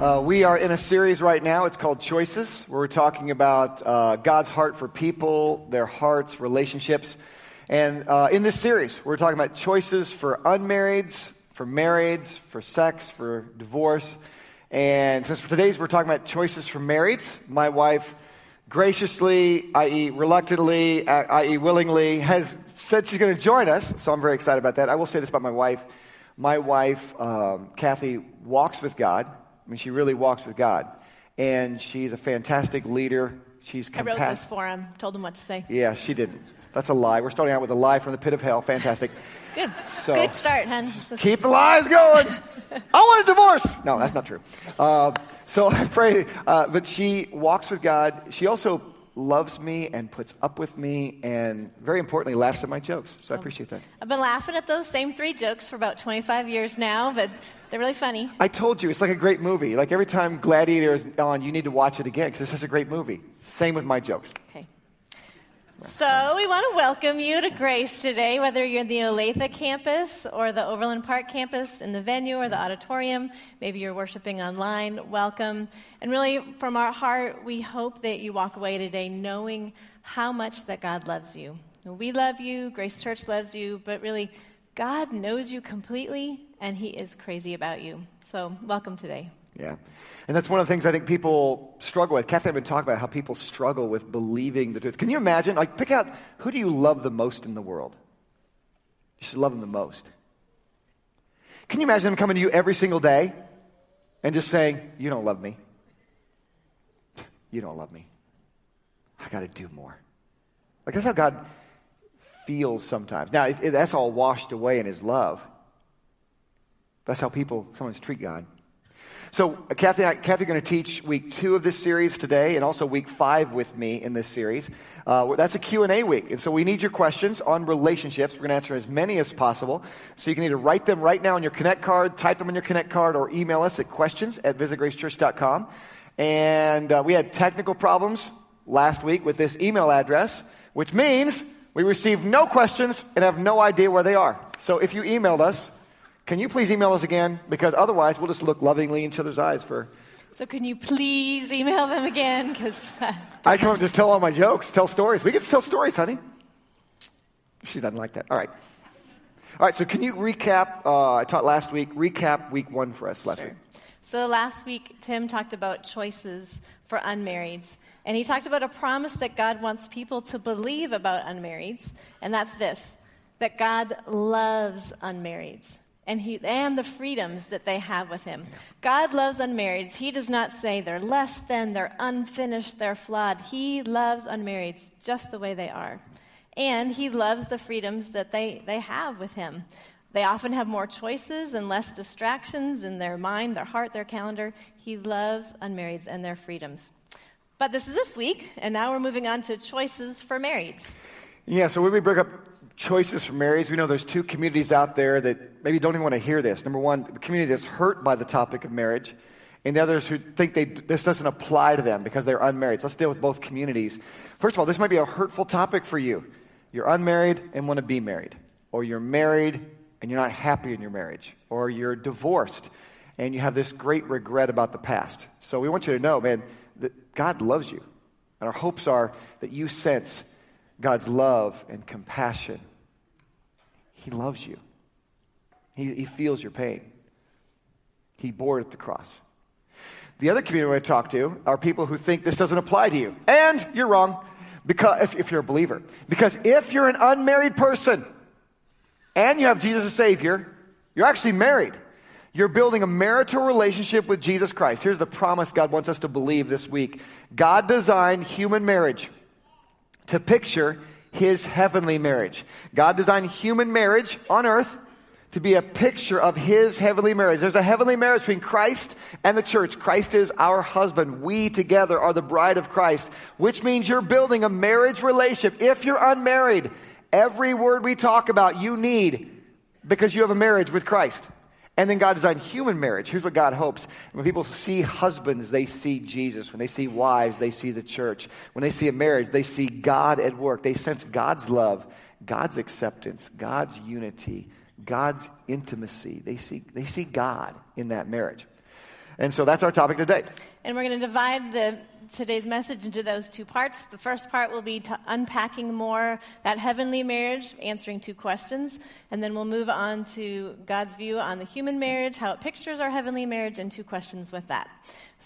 Uh, we are in a series right now. It's called Choices, where we're talking about uh, God's heart for people, their hearts, relationships. And uh, in this series, we're talking about choices for unmarrieds, for marrieds, for sex, for divorce. And since today's we're talking about choices for marrieds, my wife graciously, i.e., reluctantly, i.e., willingly, has said she's going to join us. So I'm very excited about that. I will say this about my wife. My wife, um, Kathy, walks with God. I mean, she really walks with God. And she's a fantastic leader. She's I wrote this for him, told him what to say. Yeah, she didn't. That's a lie. We're starting out with a lie from the pit of hell. Fantastic. Good. So- Good start, hun. Keep the lies going. I want a divorce. No, that's not true. Uh, so I pray. Uh, but she walks with God. She also loves me and puts up with me and, very importantly, laughs at my jokes. So I appreciate that. I've been laughing at those same three jokes for about 25 years now, but they're really funny. I told you, it's like a great movie. Like every time Gladiator is on, you need to watch it again because it's such a great movie. Same with my jokes. Okay. So we want to welcome you to Grace today, whether you're in the Olathe campus or the Overland Park campus, in the venue or the auditorium. Maybe you're worshiping online. Welcome. And really, from our heart, we hope that you walk away today knowing how much that God loves you. We love you, Grace Church loves you, but really, God knows you completely, and He is crazy about you. So, welcome today. Yeah. And that's one of the things I think people struggle with. Kathy I have been talking about how people struggle with believing the truth. Can you imagine? Like, pick out who do you love the most in the world? You should love them the most. Can you imagine them coming to you every single day and just saying, You don't love me? You don't love me. I got to do more. Like, that's how God feels sometimes. Now, that's all washed away in His love. That's how people sometimes treat God. So, uh, Kathy, and I, Kathy, going to teach week two of this series today, and also week five with me in this series. Uh, that's a Q and A week, and so we need your questions on relationships. We're going to answer as many as possible. So you can either write them right now on your Connect card, type them on your Connect card, or email us at questions at visitgracechurch.com. And uh, we had technical problems last week with this email address, which means we received no questions and have no idea where they are. So if you emailed us, can you please email us again? Because otherwise, we'll just look lovingly in each other's eyes for. So, can you please email them again? Because I can just tell all my jokes, tell stories. We get to tell stories, honey. She doesn't like that. All right. All right, so can you recap? Uh, I taught last week, recap week one for us last Sure. week. So last week, Tim talked about choices for unmarrieds. And he talked about a promise that God wants people to believe about unmarrieds. And that's this that God loves unmarrieds. And, he, and the freedoms that they have with him. God loves unmarrieds. He does not say they're less than, they're unfinished, they're flawed. He loves unmarrieds just the way they are. And he loves the freedoms that they, they have with him. They often have more choices and less distractions in their mind, their heart, their calendar. He loves unmarrieds and their freedoms. But this is this week, and now we're moving on to choices for marrieds. Yeah, so when we break up choices for marriage, we know there's two communities out there that maybe don't even want to hear this. Number one, the community that's hurt by the topic of marriage, and the others who think they, this doesn't apply to them because they're unmarried. So let's deal with both communities. First of all, this might be a hurtful topic for you. You're unmarried and want to be married, or you're married and you're not happy in your marriage, or you're divorced and you have this great regret about the past. So we want you to know, man, that God loves you. And our hopes are that you sense God's love and compassion. He loves you, He, he feels your pain. He bore it at the cross. The other community to talk to are people who think this doesn't apply to you. And you're wrong because, if, if you're a believer. Because if you're an unmarried person and you have Jesus as Savior, you're actually married. You're building a marital relationship with Jesus Christ. Here's the promise God wants us to believe this week God designed human marriage to picture his heavenly marriage. God designed human marriage on earth to be a picture of his heavenly marriage. There's a heavenly marriage between Christ and the church. Christ is our husband. We together are the bride of Christ, which means you're building a marriage relationship. If you're unmarried, every word we talk about you need because you have a marriage with Christ. And then God designed human marriage. Here's what God hopes. When people see husbands, they see Jesus. When they see wives, they see the church. When they see a marriage, they see God at work. They sense God's love, God's acceptance, God's unity, God's intimacy. They see, they see God in that marriage. And so that's our topic today. And we're going to divide the today's message into those two parts. The first part will be unpacking more that heavenly marriage, answering two questions, and then we'll move on to God's view on the human marriage, how it pictures our heavenly marriage, and two questions with that.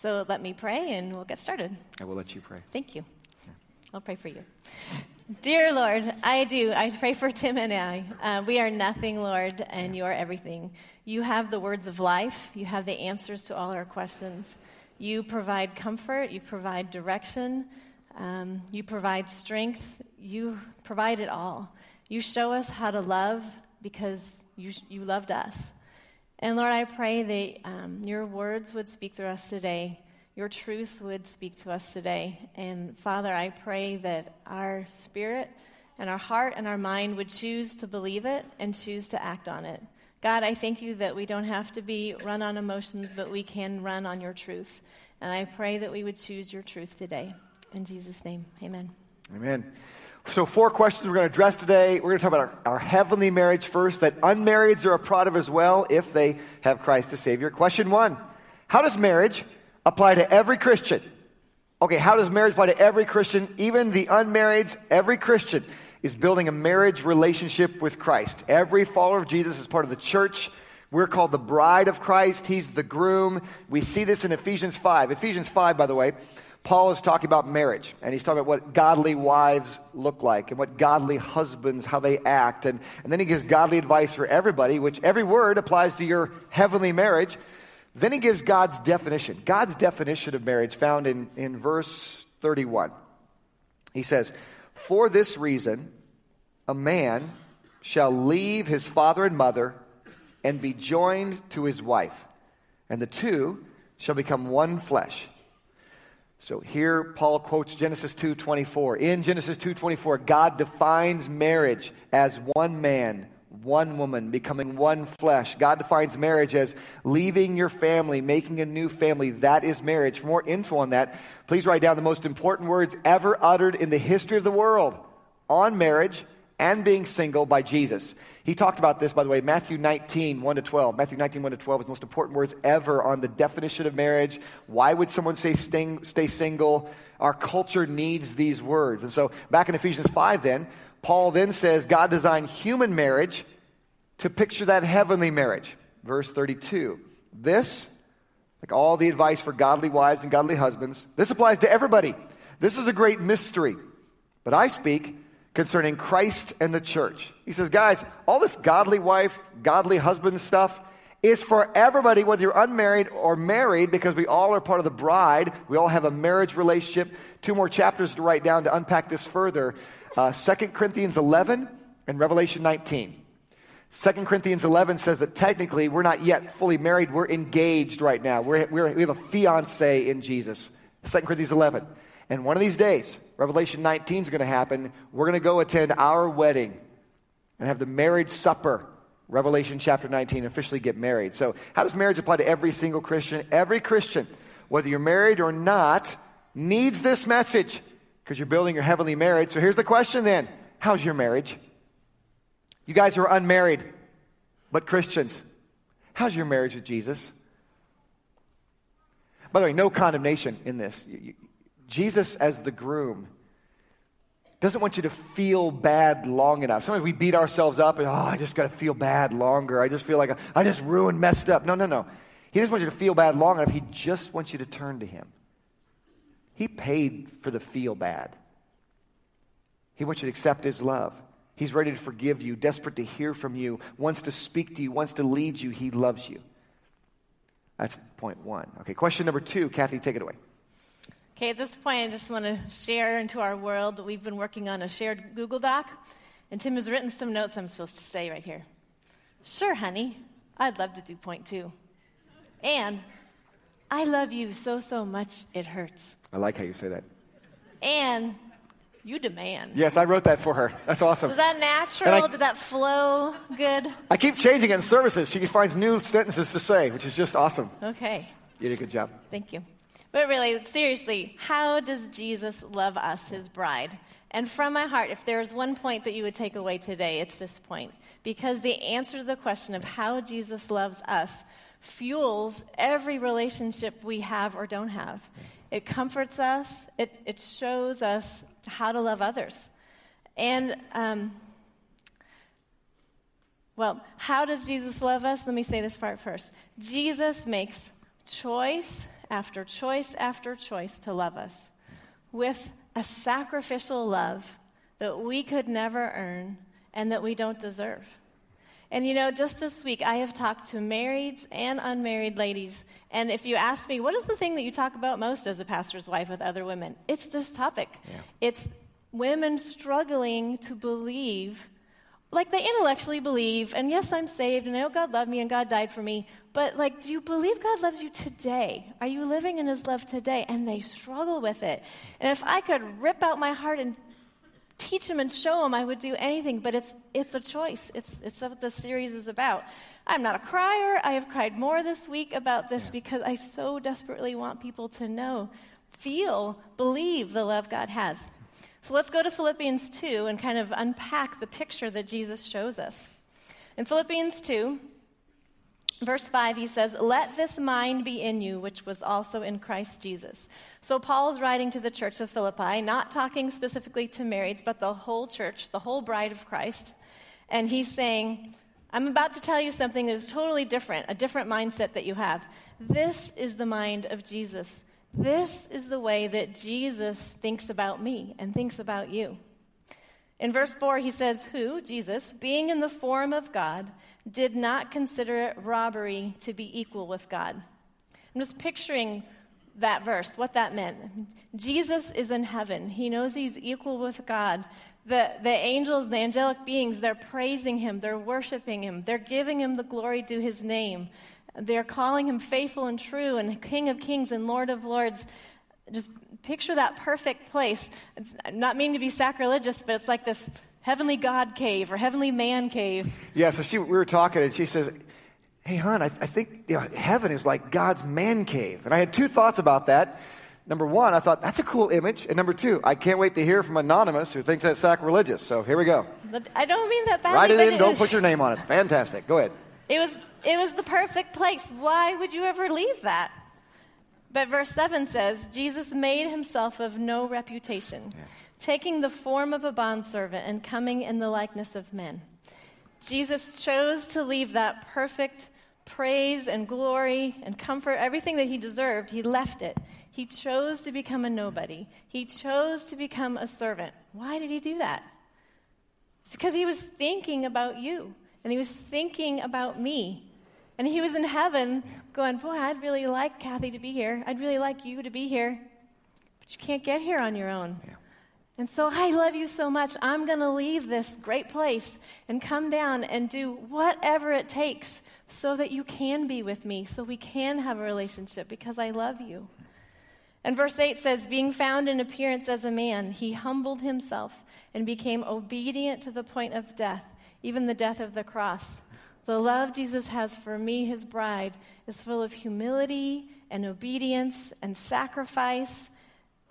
So let me pray and we'll get started. I will let you pray. Thank you. I'll pray for you. Dear Lord, I do. I pray for Tim and I. Uh, we are nothing, Lord, and you are everything. You have the words of life, you have the answers to all our questions. You provide comfort, you provide direction, um, you provide strength, you provide it all. You show us how to love because you, you loved us. And Lord, I pray that um, your words would speak through us today. Your truth would speak to us today. And Father, I pray that our spirit and our heart and our mind would choose to believe it and choose to act on it. God, I thank you that we don't have to be run on emotions, but we can run on your truth. And I pray that we would choose your truth today. In Jesus' name, amen. Amen. So, four questions we're going to address today. We're going to talk about our, our heavenly marriage first, that unmarrieds are a part of as well if they have Christ as Savior. Question one How does marriage apply to every Christian? Okay, how does marriage apply to every Christian, even the unmarrieds? Every Christian is building a marriage relationship with Christ. Every follower of Jesus is part of the church. We're called the bride of Christ. He's the groom. We see this in Ephesians 5. Ephesians 5, by the way, Paul is talking about marriage, and he's talking about what godly wives look like and what godly husbands, how they act. And, and then he gives godly advice for everybody, which every word applies to your heavenly marriage. Then he gives God's definition. God's definition of marriage found in, in verse 31. He says, For this reason, a man shall leave his father and mother and be joined to his wife, and the two shall become one flesh. So here Paul quotes Genesis 2:24. In Genesis 2:24, God defines marriage as one man, one woman becoming one flesh. God defines marriage as leaving your family, making a new family. That is marriage. For more info on that, please write down the most important words ever uttered in the history of the world on marriage and being single by Jesus. He talked about this, by the way, Matthew 19, 1 to 12. Matthew 19, 1 to 12 is the most important words ever on the definition of marriage. Why would someone say sting, stay single? Our culture needs these words. And so back in Ephesians 5, then, Paul then says God designed human marriage to picture that heavenly marriage. Verse 32. This, like all the advice for godly wives and godly husbands, this applies to everybody. This is a great mystery. But I speak concerning Christ and the church. He says, guys, all this godly wife, godly husband stuff is for everybody, whether you're unmarried or married, because we all are part of the bride. We all have a marriage relationship. Two more chapters to write down to unpack this further uh, 2 Corinthians 11 and Revelation 19. 2 Corinthians 11 says that technically we're not yet fully married, we're engaged right now. We're, we're, we have a fiance in Jesus. 2 Corinthians 11. And one of these days, Revelation 19 is going to happen. We're going to go attend our wedding and have the marriage supper. Revelation chapter 19, officially get married. So, how does marriage apply to every single Christian? Every Christian, whether you're married or not, needs this message because you're building your heavenly marriage. So, here's the question then How's your marriage? You guys are unmarried, but Christians. How's your marriage with Jesus? By the way, no condemnation in this. Jesus, as the groom, doesn't want you to feel bad long enough. Sometimes we beat ourselves up and, oh, I just got to feel bad longer. I just feel like I just ruined, messed up. No, no, no. He doesn't want you to feel bad long enough. He just wants you to turn to Him. He paid for the feel bad. He wants you to accept His love. He's ready to forgive you, desperate to hear from you, wants to speak to you, wants to lead you. He loves you. That's point one. Okay, question number two. Kathy, take it away. Okay, at this point, I just want to share into our world that we've been working on a shared Google Doc, and Tim has written some notes I'm supposed to say right here. Sure, honey. I'd love to do point two. And I love you so, so much it hurts. I like how you say that. And you demand. Yes, I wrote that for her. That's awesome. Was that natural? I- Did that flow good? I keep changing it in services. She finds new sentences to say, which is just awesome. Okay. You did a good job. Thank you. But really, seriously, how does Jesus love us, his bride? And from my heart, if there's one point that you would take away today, it's this point. Because the answer to the question of how Jesus loves us fuels every relationship we have or don't have. It comforts us, it, it shows us how to love others. And, um, well, how does Jesus love us? Let me say this part first. Jesus makes choice after choice after choice to love us with a sacrificial love that we could never earn and that we don't deserve. And you know, just this week, I have talked to married and unmarried ladies. And if you ask me, what is the thing that you talk about most as a pastor's wife with other women? It's this topic. Yeah. It's women struggling to believe, like they intellectually believe, and yes, I'm saved, and I know God loved me, and God died for me. But, like, do you believe God loves you today? Are you living in His love today? And they struggle with it. And if I could rip out my heart and teach them and show them, I would do anything. But it's, it's a choice. It's, it's what the series is about. I'm not a crier. I have cried more this week about this Yeah. because I so desperately want people to know, feel, believe the love God has. So let's go to Philippians 2 and kind of unpack the picture that Jesus shows us. In Philippians 2, Verse 5, he says, Let this mind be in you, which was also in Christ Jesus. So Paul's writing to the church of Philippi, not talking specifically to marrieds, but the whole church, the whole bride of Christ. And he's saying, I'm about to tell you something that is totally different, a different mindset that you have. This is the mind of Jesus. This is the way that Jesus thinks about me and thinks about you. In verse 4, he says, Who, Jesus, being in the form of God, did not consider it robbery to be equal with God. I'm just picturing that verse, what that meant. Jesus is in heaven, he knows he's equal with God. The, the angels, the angelic beings, they're praising him, they're worshiping him, they're giving him the glory to his name. They're calling him faithful and true and King of kings and Lord of lords. Just picture that perfect place. It's not meaning to be sacrilegious, but it's like this heavenly God cave or heavenly man cave. Yeah, so she, we were talking, and she says, Hey, hon, I, I think you know, heaven is like God's man cave. And I had two thoughts about that. Number one, I thought, that's a cool image. And number two, I can't wait to hear from Anonymous who thinks that's sacrilegious. So here we go. But I don't mean that badly. Write it in, don't put your name on it. Fantastic. Go ahead. It was, it was the perfect place. Why would you ever leave that? But verse 7 says, Jesus made himself of no reputation, taking the form of a bondservant and coming in the likeness of men. Jesus chose to leave that perfect praise and glory and comfort, everything that he deserved, he left it. He chose to become a nobody. He chose to become a servant. Why did he do that? It's because he was thinking about you and he was thinking about me. And he was in heaven going, Boy, I'd really like Kathy to be here. I'd really like you to be here. But you can't get here on your own. Yeah. And so I love you so much. I'm going to leave this great place and come down and do whatever it takes so that you can be with me, so we can have a relationship because I love you. And verse 8 says, Being found in appearance as a man, he humbled himself and became obedient to the point of death, even the death of the cross. The love Jesus has for me, his bride, is full of humility and obedience and sacrifice.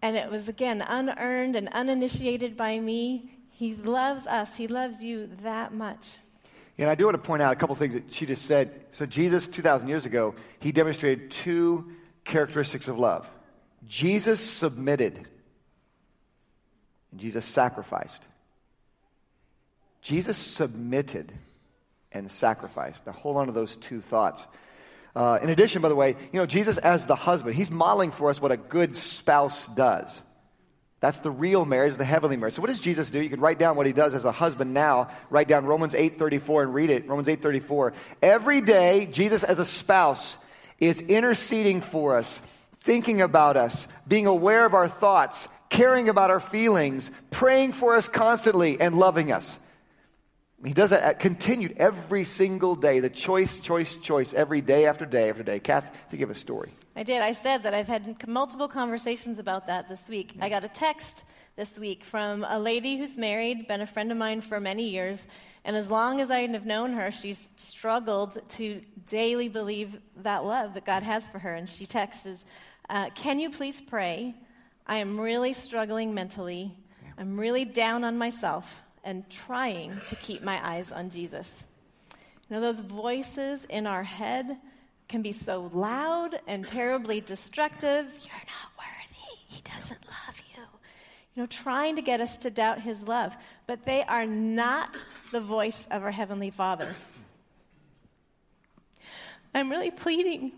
And it was, again, unearned and uninitiated by me. He loves us, he loves you that much. And I do want to point out a couple things that she just said. So, Jesus, 2,000 years ago, he demonstrated two characteristics of love Jesus submitted, and Jesus sacrificed. Jesus submitted and sacrificed. Now, hold on to those two thoughts. Uh, in addition, by the way, you know, Jesus as the husband, he's modeling for us what a good spouse does. That's the real marriage, the heavenly marriage. So what does Jesus do? You can write down what he does as a husband now. Write down Romans 8:34 and read it. Romans 8:34. Every day, Jesus as a spouse is interceding for us, thinking about us, being aware of our thoughts, caring about our feelings, praying for us constantly and loving us. He does that continued every single day, the choice, choice, choice, every day after day after day. Kath, to give a story. I did. I said that I've had multiple conversations about that this week. I got a text this week from a lady who's married, been a friend of mine for many years, and as long as I have known her, she's struggled to daily believe that love that God has for her. And she texts, uh, Can you please pray? I am really struggling mentally. I'm really down on myself and trying to keep my eyes on Jesus. You know, those voices in our head can be so loud and terribly destructive. You're not worthy. He doesn't love you. You know, trying to get us to doubt his love. But they are not the voice of our Heavenly Father. I'm really pleading.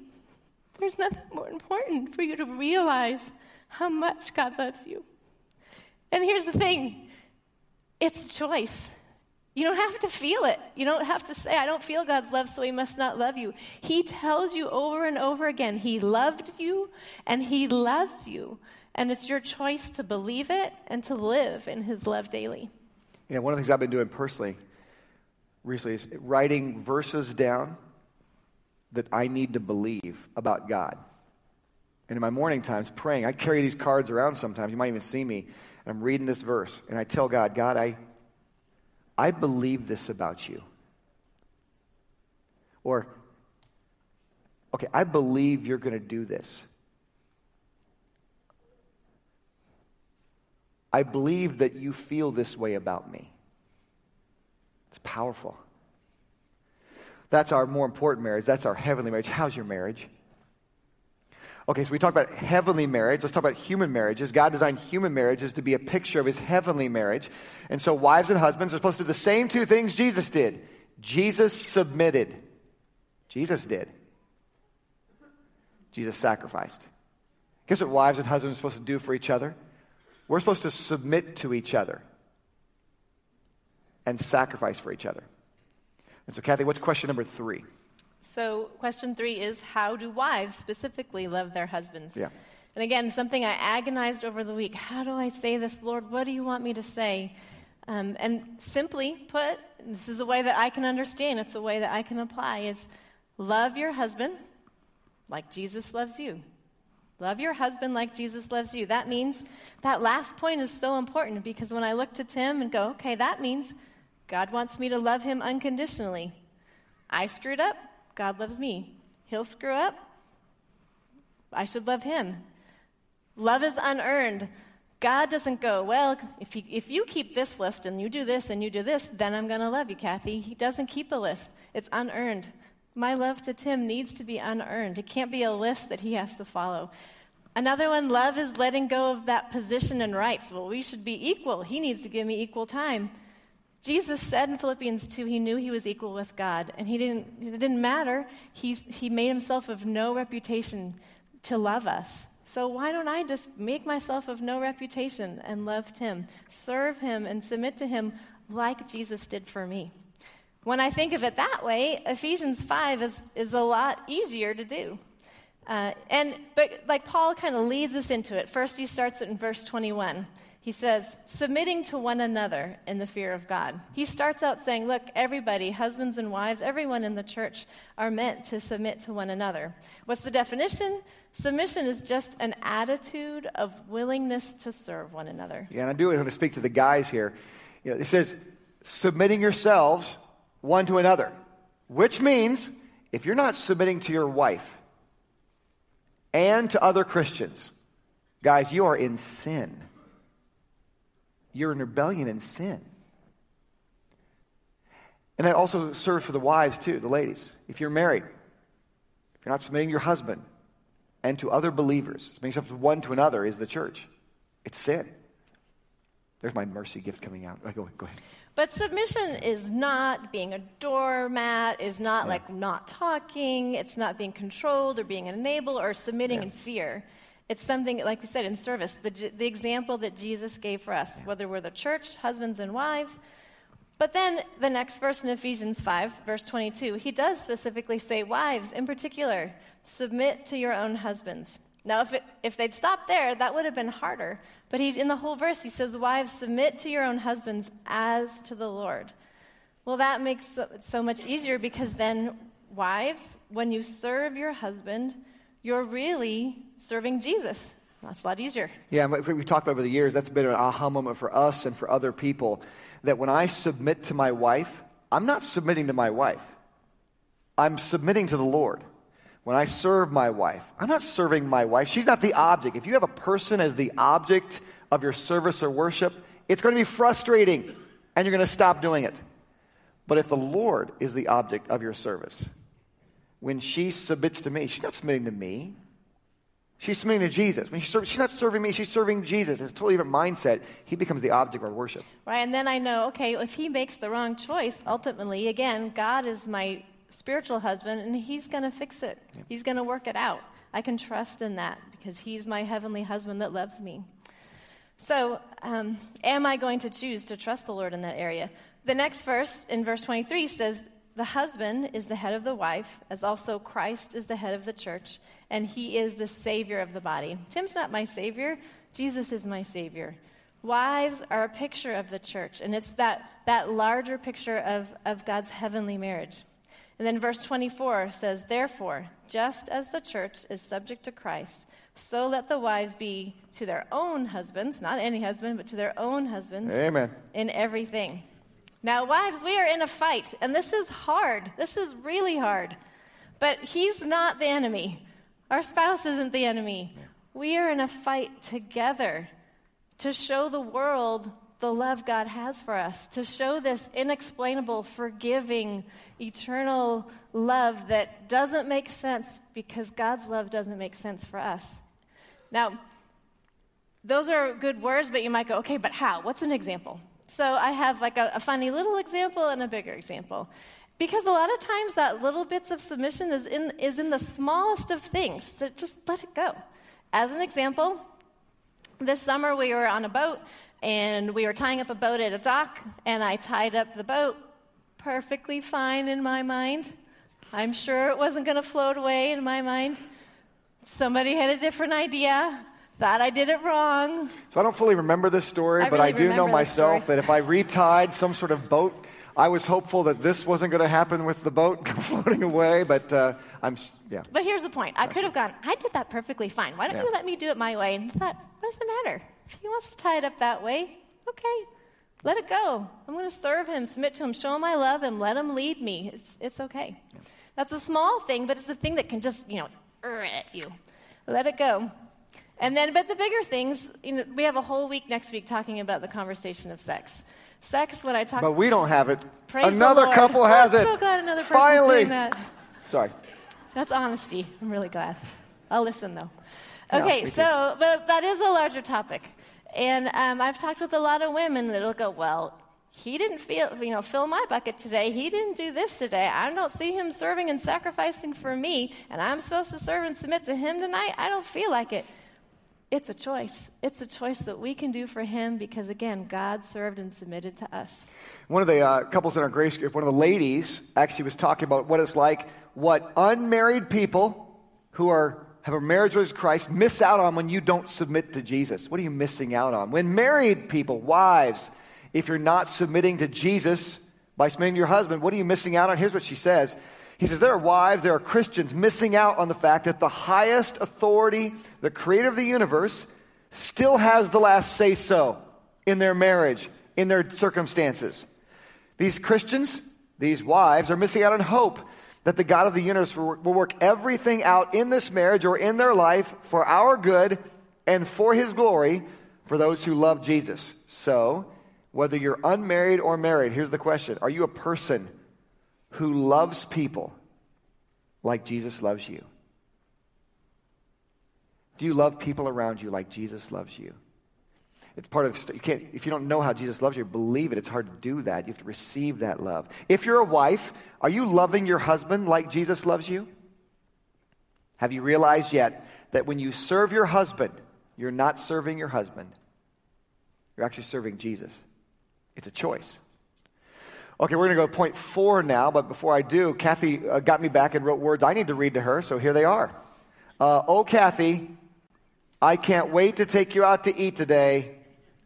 There's nothing more important for you to realize how much God loves you. And here's the thing it's a choice. You don't have to feel it. You don't have to say, I don't feel God's love, so he must not love you. He tells you over and over again, He loved you and He loves you. And it's your choice to believe it and to live in His love daily. Yeah, one of the things I've been doing personally recently is writing verses down that I need to believe about God. And in my morning times, praying, I carry these cards around sometimes. You might even see me. I'm reading this verse, and I tell God, God, I, I believe this about you. Or, okay, I believe you're going to do this. I believe that you feel this way about me. It's powerful. That's our more important marriage. That's our heavenly marriage. How's your marriage? Okay, so we talk about heavenly marriage. Let's talk about human marriages. God designed human marriages to be a picture of his heavenly marriage. And so wives and husbands are supposed to do the same two things Jesus did. Jesus submitted. Jesus did. Jesus sacrificed. Guess what wives and husbands are supposed to do for each other? We're supposed to submit to each other and sacrifice for each other. And so, Kathy, what's question number three? So, question three is how do wives specifically love their husbands? Yeah. And again, something I agonized over the week. How do I say this, Lord? What do you want me to say? Um, and simply put, this is a way that I can understand, it's a way that I can apply, is love your husband like Jesus loves you. Love your husband like Jesus loves you. That means that last point is so important because when I look to Tim and go, okay, that means God wants me to love him unconditionally. I screwed up. God loves me. He'll screw up. I should love him. Love is unearned. God doesn't go, well, if you, if you keep this list and you do this and you do this, then I'm going to love you, Kathy. He doesn't keep a list, it's unearned. My love to Tim needs to be unearned. It can't be a list that he has to follow. Another one, love is letting go of that position and rights. Well, we should be equal. He needs to give me equal time. Jesus said in Philippians 2, he knew he was equal with God, and he didn't, it didn't matter. He's, he made himself of no reputation to love us. So why don't I just make myself of no reputation and love him, serve him, and submit to him like Jesus did for me? When I think of it that way, Ephesians 5 is, is a lot easier to do. Uh, and but like Paul kind of leads us into it. First, he starts it in verse 21. He says, submitting to one another in the fear of God. He starts out saying, Look, everybody, husbands and wives, everyone in the church are meant to submit to one another. What's the definition? Submission is just an attitude of willingness to serve one another. Yeah, and I do want to speak to the guys here. You know, it says, submitting yourselves one to another, which means if you're not submitting to your wife and to other Christians, guys, you are in sin you're in rebellion and sin. And that also serves for the wives, too, the ladies. If you're married, if you're not submitting your husband and to other believers, submitting yourself to one to another is the church. It's sin. There's my mercy gift coming out. Go, go ahead. But submission is not being a doormat, is not yeah. like not talking, it's not being controlled or being enabled or submitting yeah. in fear. It's something, like we said, in service, the, the example that Jesus gave for us, whether we're the church, husbands and wives. But then the next verse in Ephesians 5, verse 22, he does specifically say, Wives, in particular, submit to your own husbands. Now, if, it, if they'd stopped there, that would have been harder. But he, in the whole verse, he says, Wives, submit to your own husbands as to the Lord. Well, that makes it so much easier because then, wives, when you serve your husband, you're really serving Jesus. That's a lot easier. Yeah, we've talked about over the years, that's been an aha moment for us and for other people. That when I submit to my wife, I'm not submitting to my wife, I'm submitting to the Lord. When I serve my wife, I'm not serving my wife. She's not the object. If you have a person as the object of your service or worship, it's going to be frustrating and you're going to stop doing it. But if the Lord is the object of your service, when she submits to me, she's not submitting to me. She's submitting to Jesus. When she's not serving me, she's serving Jesus. It's a totally different mindset. He becomes the object of our worship. Right, and then I know, okay, if he makes the wrong choice, ultimately, again, God is my spiritual husband, and he's going to fix it. Yeah. He's going to work it out. I can trust in that because he's my heavenly husband that loves me. So, um, am I going to choose to trust the Lord in that area? The next verse, in verse 23, says, The husband is the head of the wife, as also Christ is the head of the church, and he is the Savior of the body. Tim's not my Savior, Jesus is my Savior. Wives are a picture of the church, and it's that, that larger picture of, of God's heavenly marriage. And then verse 24 says, Therefore, just as the church is subject to Christ, so let the wives be to their own husbands, not any husband, but to their own husbands. Amen. In everything. Now, wives, we are in a fight, and this is hard. This is really hard. But he's not the enemy. Our spouse isn't the enemy. We are in a fight together to show the world the love God has for us, to show this inexplainable, forgiving, eternal love that doesn't make sense because God's love doesn't make sense for us. Now, those are good words, but you might go, okay, but how? What's an example? So I have like a, a funny little example and a bigger example. Because a lot of times that little bits of submission is in, is in the smallest of things. So just let it go. As an example, this summer we were on a boat and we were tying up a boat at a dock, and I tied up the boat perfectly fine in my mind. I'm sure it wasn't going to float away in my mind. Somebody had a different idea, thought I did it wrong. So I don't fully remember this story, I but really I do know myself that if I retied some sort of boat, I was hopeful that this wasn't going to happen with the boat floating away, but uh, I'm, yeah. But here's the point. I could have gone, I did that perfectly fine. Why don't yeah. you let me do it my way? And I thought, what does it matter? If he wants to tie it up that way, okay, let it go. I'm going to serve him, submit to him, show him I love him, let him lead me. It's, it's okay. Yeah. That's a small thing, but it's a thing that can just, you know, at you. Let it go. And then, but the bigger things, you know, we have a whole week next week talking about the conversation of sex. Sex, when I talk But we don't have it. Another couple has I'm it. so glad another person Finally. doing that. Sorry. That's honesty. I'm really glad. I'll listen though. Okay, me so but that is a larger topic, and um, I've talked with a lot of women that'll go, well, he didn't feel, you know, fill my bucket today. He didn't do this today. I don't see him serving and sacrificing for me, and I'm supposed to serve and submit to him tonight. I don't feel like it. It's a choice. It's a choice that we can do for him because, again, God served and submitted to us. One of the uh, couples in our grace group, one of the ladies, actually was talking about what it's like, what unmarried people who are have a marriage with Christ miss out on when you don't submit to Jesus. What are you missing out on? When married people, wives, if you're not submitting to Jesus by submitting to your husband, what are you missing out on? Here's what she says. He says, There are wives, there are Christians missing out on the fact that the highest authority, the creator of the universe, still has the last say so in their marriage, in their circumstances. These Christians, these wives, are missing out on hope that the God of the universe will, work everything out in this marriage or in their life for our good and for his glory for those who love Jesus. So, whether you're unmarried or married, here's the question Are you a person who loves people like Jesus loves you? Do you love people around you like Jesus loves you? It's part of, you can't, if you don't know how Jesus loves you, believe it. It's hard to do that. You have to receive that love. If you're a wife, are you loving your husband like Jesus loves you? Have you realized yet that when you serve your husband, you're not serving your husband? You're actually serving Jesus. It's a choice. Okay, we're going to go to point four now, but before I do, Kathy uh, got me back and wrote words I need to read to her, so here they are. Uh, oh, Kathy, I can't wait to take you out to eat today.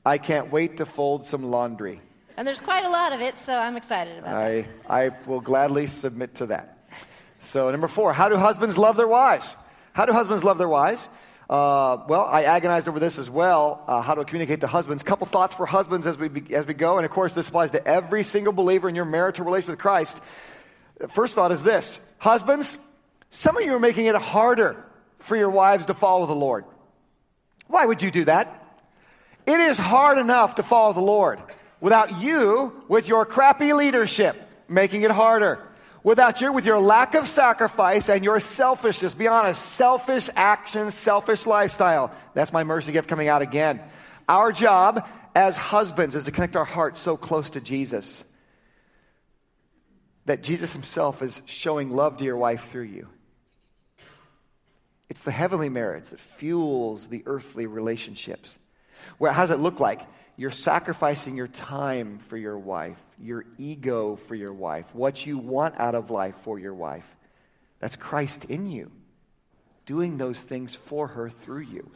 I can't wait to fold some laundry. And there's quite a lot of it, so I'm excited about I, I will gladly submit to that. So, number four, how do husbands love their wives? How do husbands love their wives? Uh, well, I agonized over this as well. Uh, how to communicate to husbands. Couple thoughts for husbands as we be, as we go, and of course, this applies to every single believer in your marital relationship with Christ. First thought is this: Husbands, some of you are making it harder for your wives to follow the Lord. Why would you do that? It is hard enough to follow the Lord without you, with your crappy leadership, making it harder. Without you, with your lack of sacrifice and your selfishness, be honest, selfish actions, selfish lifestyle. That's my mercy gift coming out again. Our job as husbands is to connect our hearts so close to Jesus that Jesus himself is showing love to your wife through you. It's the heavenly marriage that fuels the earthly relationships. Well, how does it look like? You're sacrificing your time for your wife, your ego for your wife, what you want out of life for your wife. That's Christ in you, doing those things for her through you.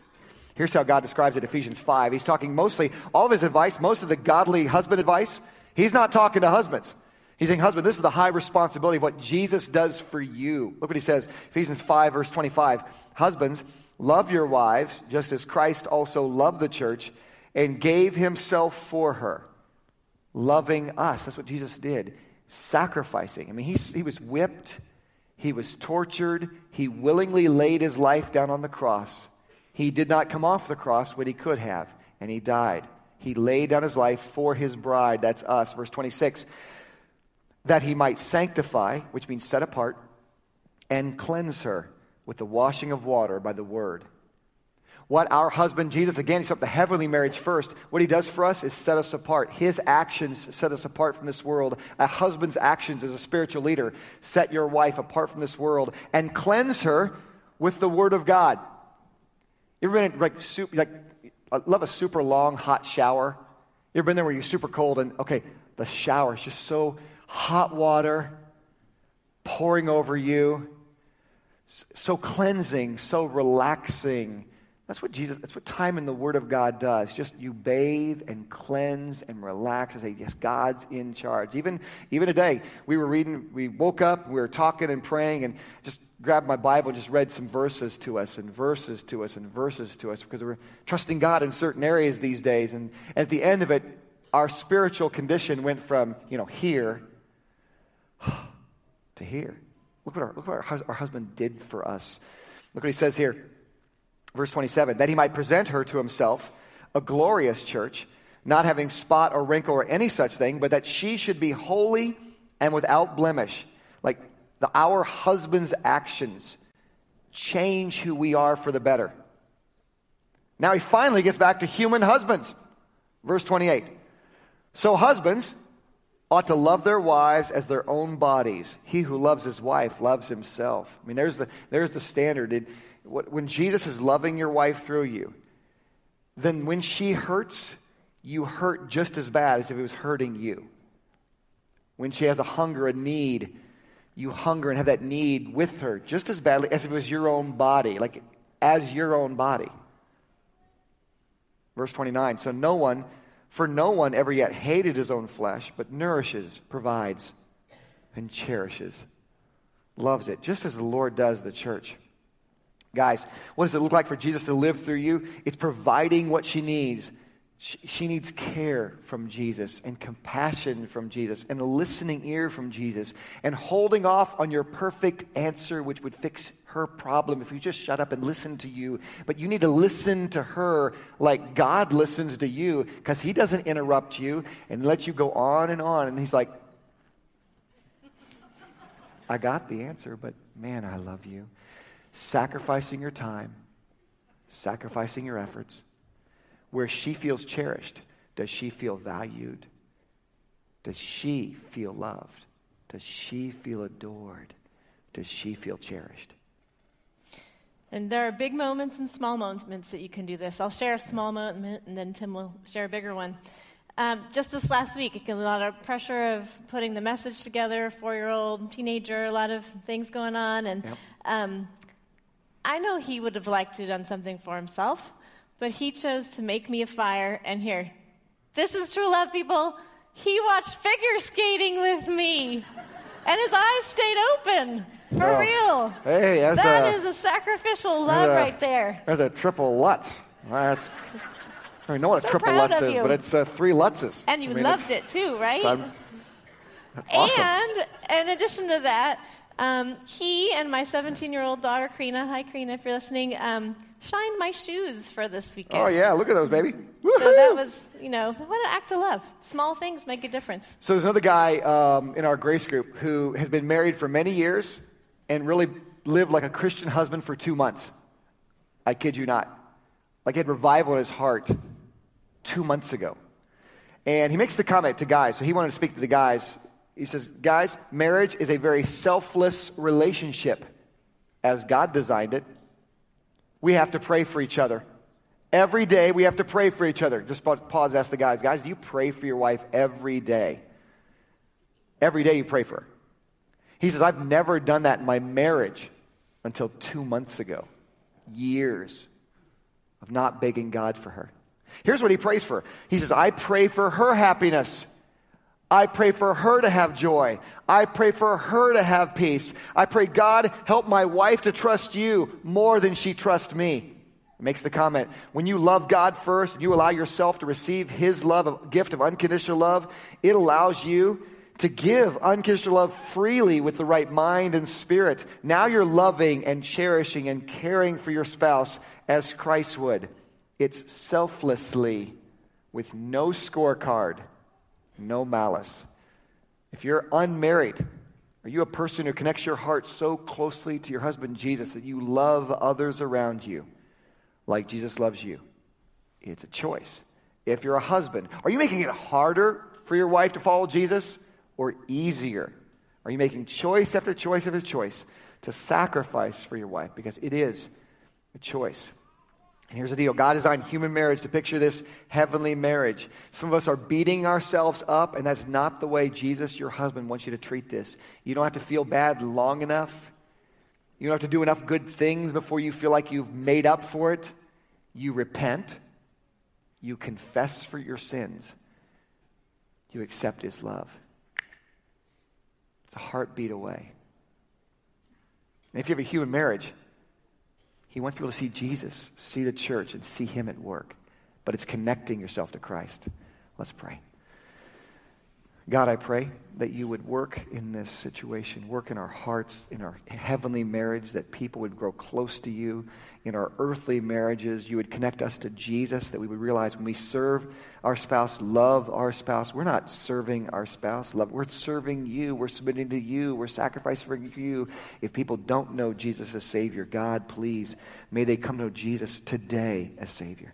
Here's how God describes it Ephesians 5. He's talking mostly, all of his advice, most of the godly husband advice, he's not talking to husbands. He's saying, husband, this is the high responsibility of what Jesus does for you. Look what he says, Ephesians 5, verse 25. Husbands, love your wives, just as Christ also loved the church and gave himself for her, loving us. That's what Jesus did, sacrificing. I mean, he, he was whipped, he was tortured, he willingly laid his life down on the cross. He did not come off the cross when he could have, and he died. He laid down his life for his bride. That's us. Verse 26 that he might sanctify, which means set apart, and cleanse her with the washing of water by the word. What our husband Jesus, again, he's up the heavenly marriage first. What he does for us is set us apart. His actions set us apart from this world. A husband's actions as a spiritual leader set your wife apart from this world and cleanse her with the word of God. You ever been in, like, super, like, I love a super long hot shower? You ever been there where you're super cold and, okay, the shower is just so hot water pouring over you, so cleansing, so relaxing. That's what Jesus, that's what time in the Word of God does. Just you bathe and cleanse and relax and say, yes, God's in charge. Even, even today, we were reading, we woke up, we were talking and praying, and just grabbed my Bible and just read some verses to us and verses to us and verses to us because we're trusting God in certain areas these days. And at the end of it, our spiritual condition went from, you know, here to here. Look what, our, look what our, our husband did for us. Look what he says here, verse 27 that he might present her to himself, a glorious church, not having spot or wrinkle or any such thing, but that she should be holy and without blemish. Like the, our husband's actions change who we are for the better. Now he finally gets back to human husbands. Verse 28. So, husbands, ought to love their wives as their own bodies. He who loves his wife loves himself. I mean, there's the, there's the standard. It, when Jesus is loving your wife through you, then when she hurts, you hurt just as bad as if it was hurting you. When she has a hunger, a need, you hunger and have that need with her just as badly as if it was your own body, like as your own body. Verse 29 So no one for no one ever yet hated his own flesh, but nourishes, provides, and cherishes. Loves it, just as the Lord does the church. Guys, what does it look like for Jesus to live through you? It's providing what she needs. She, needs care from Jesus and compassion from Jesus and a listening ear from Jesus and holding off on your perfect answer, which would fix her problem if you just shut up and listen to you. But you need to listen to her like God listens to you because He doesn't interrupt you and let you go on and on. And He's like, I got the answer, but man, I love you. Sacrificing your time, sacrificing your efforts, where she feels cherished. Does she feel valued? Does she feel loved? Does she feel adored? Does she feel cherished? And there are big moments and small moments that you can do this. I'll share a small moment, and then Tim will share a bigger one. Um, just this last week, a lot of pressure of putting the message together, four year old teenager, a lot of things going on. And yep. um, I know he would have liked to have done something for himself, but he chose to make me a fire. And here, this is true love, people. he watched figure skating with me, and his eyes stayed open. For Oh. real. Hey, that's That a- is a sacrificial love Yeah. right there. There's a triple Lutz. That's, I even know what So a triple Lutz is, you. but it's uh, three Lutzes. And you I mean, loved it too, right? so awesome. And in addition to that, um, he and my 17 year old daughter, Karina, hi Karina, if you're listening, um, shined my shoes for this weekend. oh, yeah, look at those, baby. So that was, you know, what an act of love. Small things make a difference. So there's another guy um, in our grace group who has been married for many years and really lived like a Christian husband for two months. I kid you not. Like he had revival in his heart two months ago. And he makes the comment to guys. So he wanted to speak to the guys. He says, Guys, marriage is a very selfless relationship as God designed it. We have to pray for each other. Every day we have to pray for each other. Just pause, ask the guys, guys, do you pray for your wife every day? Every day you pray for her. He says, I've never done that in my marriage until two months ago. Years of not begging God for her. Here's what he prays for. He says, I pray for her happiness. I pray for her to have joy. I pray for her to have peace. I pray, God, help my wife to trust you more than she trusts me. He makes the comment when you love God first you allow yourself to receive his love, a gift of unconditional love, it allows you to give unconditional love freely with the right mind and spirit. Now you're loving and cherishing and caring for your spouse as Christ would. It's selflessly with no scorecard no malice. If you're unmarried, are you a person who connects your heart so closely to your husband Jesus that you love others around you like Jesus loves you? It's a choice. If you're a husband, are you making it harder for your wife to follow Jesus or easier? Are you making choice after choice after choice to sacrifice for your wife? Because it is a choice. And here's the deal God designed human marriage to picture this heavenly marriage. Some of us are beating ourselves up, and that's not the way Jesus, your husband, wants you to treat this. You don't have to feel bad long enough. You don't have to do enough good things before you feel like you've made up for it. You repent, you confess for your sins, you accept his love. It's a heartbeat away. And if you have a human marriage, he wants people to see Jesus, see the church, and see Him at work. But it's connecting yourself to Christ. Let's pray. God, I pray that you would work in this situation, work in our hearts, in our heavenly marriage, that people would grow close to you. In our earthly marriages, you would connect us to Jesus, that we would realize when we serve our spouse, love our spouse, we're not serving our spouse, love, we're serving you, we're submitting to you, we're sacrificing for you. If people don't know Jesus as Savior, God, please, may they come to know Jesus today as Savior.